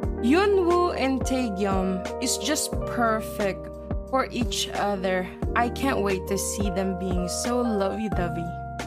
Yunwoo and Taegyum is just perfect for each other. I can't wait to see them being so lovey-dovey.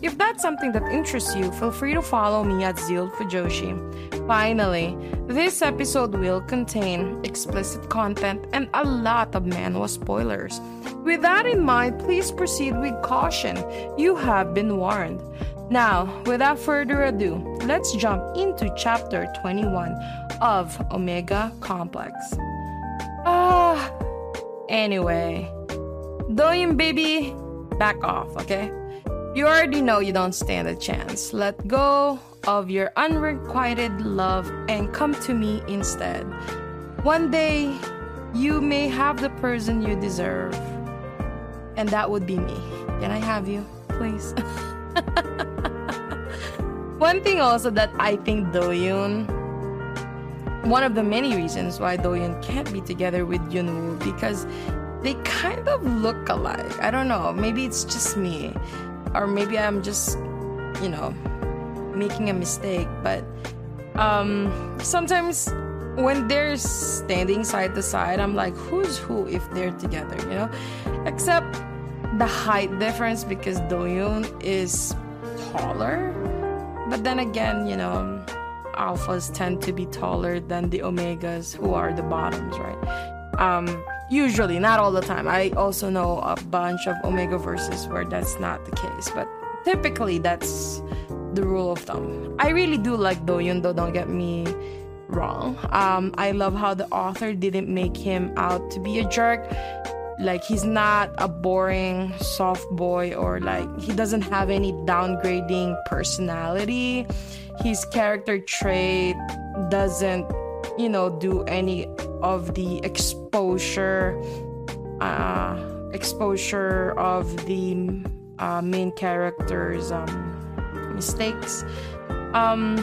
If that's something that interests you, feel free to follow me at Zild Fujoshi. Finally, this episode will contain explicit content and a lot of manhwa spoilers. With that in mind, please proceed with caution. You have been warned. Now, without further ado, let's jump into chapter 21 of Omega Complex. Ah, anyway, Doyoon baby, back off, okay? You already know you don't stand a chance. Let go of your unrequited love and come to me instead. One day, you may have the person you deserve, and that would be me. Can I have you, please? One thing also that I think Doyoon, one of the many reasons why Doyoon can't be together with Yunwoo because they kind of look alike. I don't know. Maybe it's just me, or maybe I'm just, you know, making a mistake. But um, sometimes when they're standing side to side, I'm like, who's who if they're together, you know? Except the height difference because Doyoon is taller. But then again, you know, alphas tend to be taller than the omegas who are the bottoms, right? Um, usually, not all the time. I also know a bunch of omega verses where that's not the case, but typically that's the rule of thumb. I really do like Doyoon, though, don't get me wrong. Um, I love how the author didn't make him out to be a jerk. Like, he's not a boring soft boy, or like, he doesn't have any downgrading personality. His character trait doesn't, you know, do any of the exposure, uh, exposure of the uh, main character's um, mistakes. Um,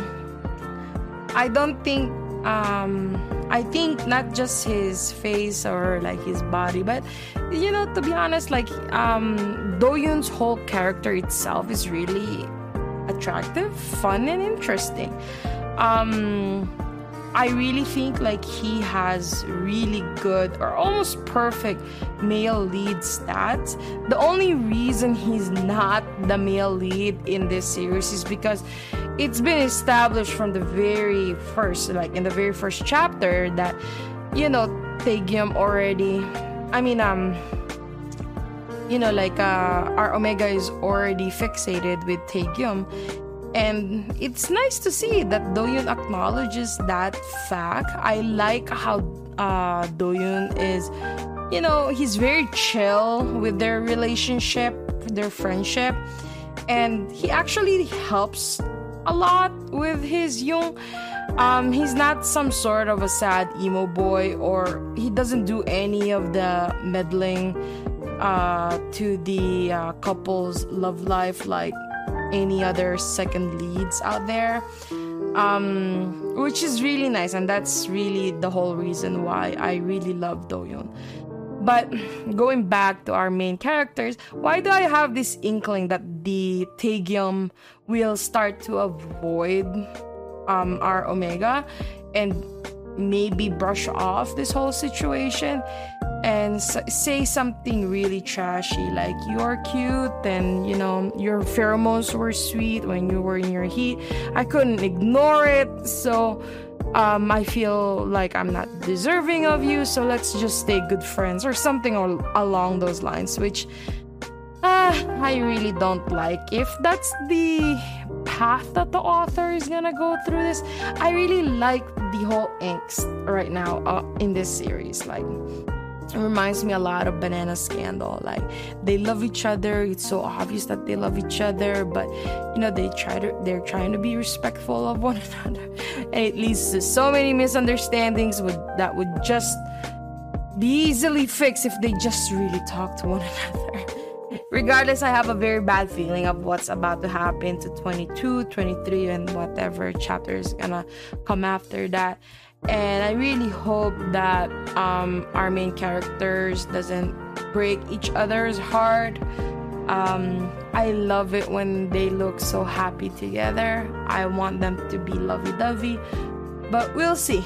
I don't think um, I think not just his face or like his body, but you know, to be honest, like um, Doyoon's whole character itself is really attractive, fun, and interesting. Um, I really think like he has really good or almost perfect male lead stats. The only reason he's not the male lead in this series is because it's been established from the very first, like in the very first chapter, that you know Taegyum already. I mean, um, you know, like uh, our Omega is already fixated with Taegyum, and it's nice to see that Doyoon acknowledges that fact. I like how uh, Doyoon is, you know, he's very chill with their relationship, their friendship, and he actually helps a lot with his young. Um, he's not some sort of a sad emo boy, or he doesn't do any of the meddling uh, to the uh, couple's love life like any other second leads out there. Um, which is really nice, and that's really the whole reason why I really love Doyoon. But going back to our main characters, why do I have this inkling that the Taegyum will start to avoid um, our Omega and maybe brush off this whole situation and say something really trashy like you're cute and you know your pheromones were sweet when you were in your heat i couldn't ignore it so um, i feel like i'm not deserving of you so let's just stay good friends or something al- along those lines which uh, I really don't like. If that's the path that the author is gonna go through this, I really like the whole angst right now uh, in this series. Like, it reminds me a lot of Banana Scandal. Like they love each other. It's so obvious that they love each other, but you know they try to they're trying to be respectful of one another, and it leads to so many misunderstandings would that would just be easily fixed if they just really talk to one another. Regardless, I have a very bad feeling of what's about to happen to 22, 23, and whatever chapter is gonna come after that and i really hope that um, our main characters doesn't break each other's heart. Um, i love it when they look so happy together. I want them to be lovey-dovey but we'll see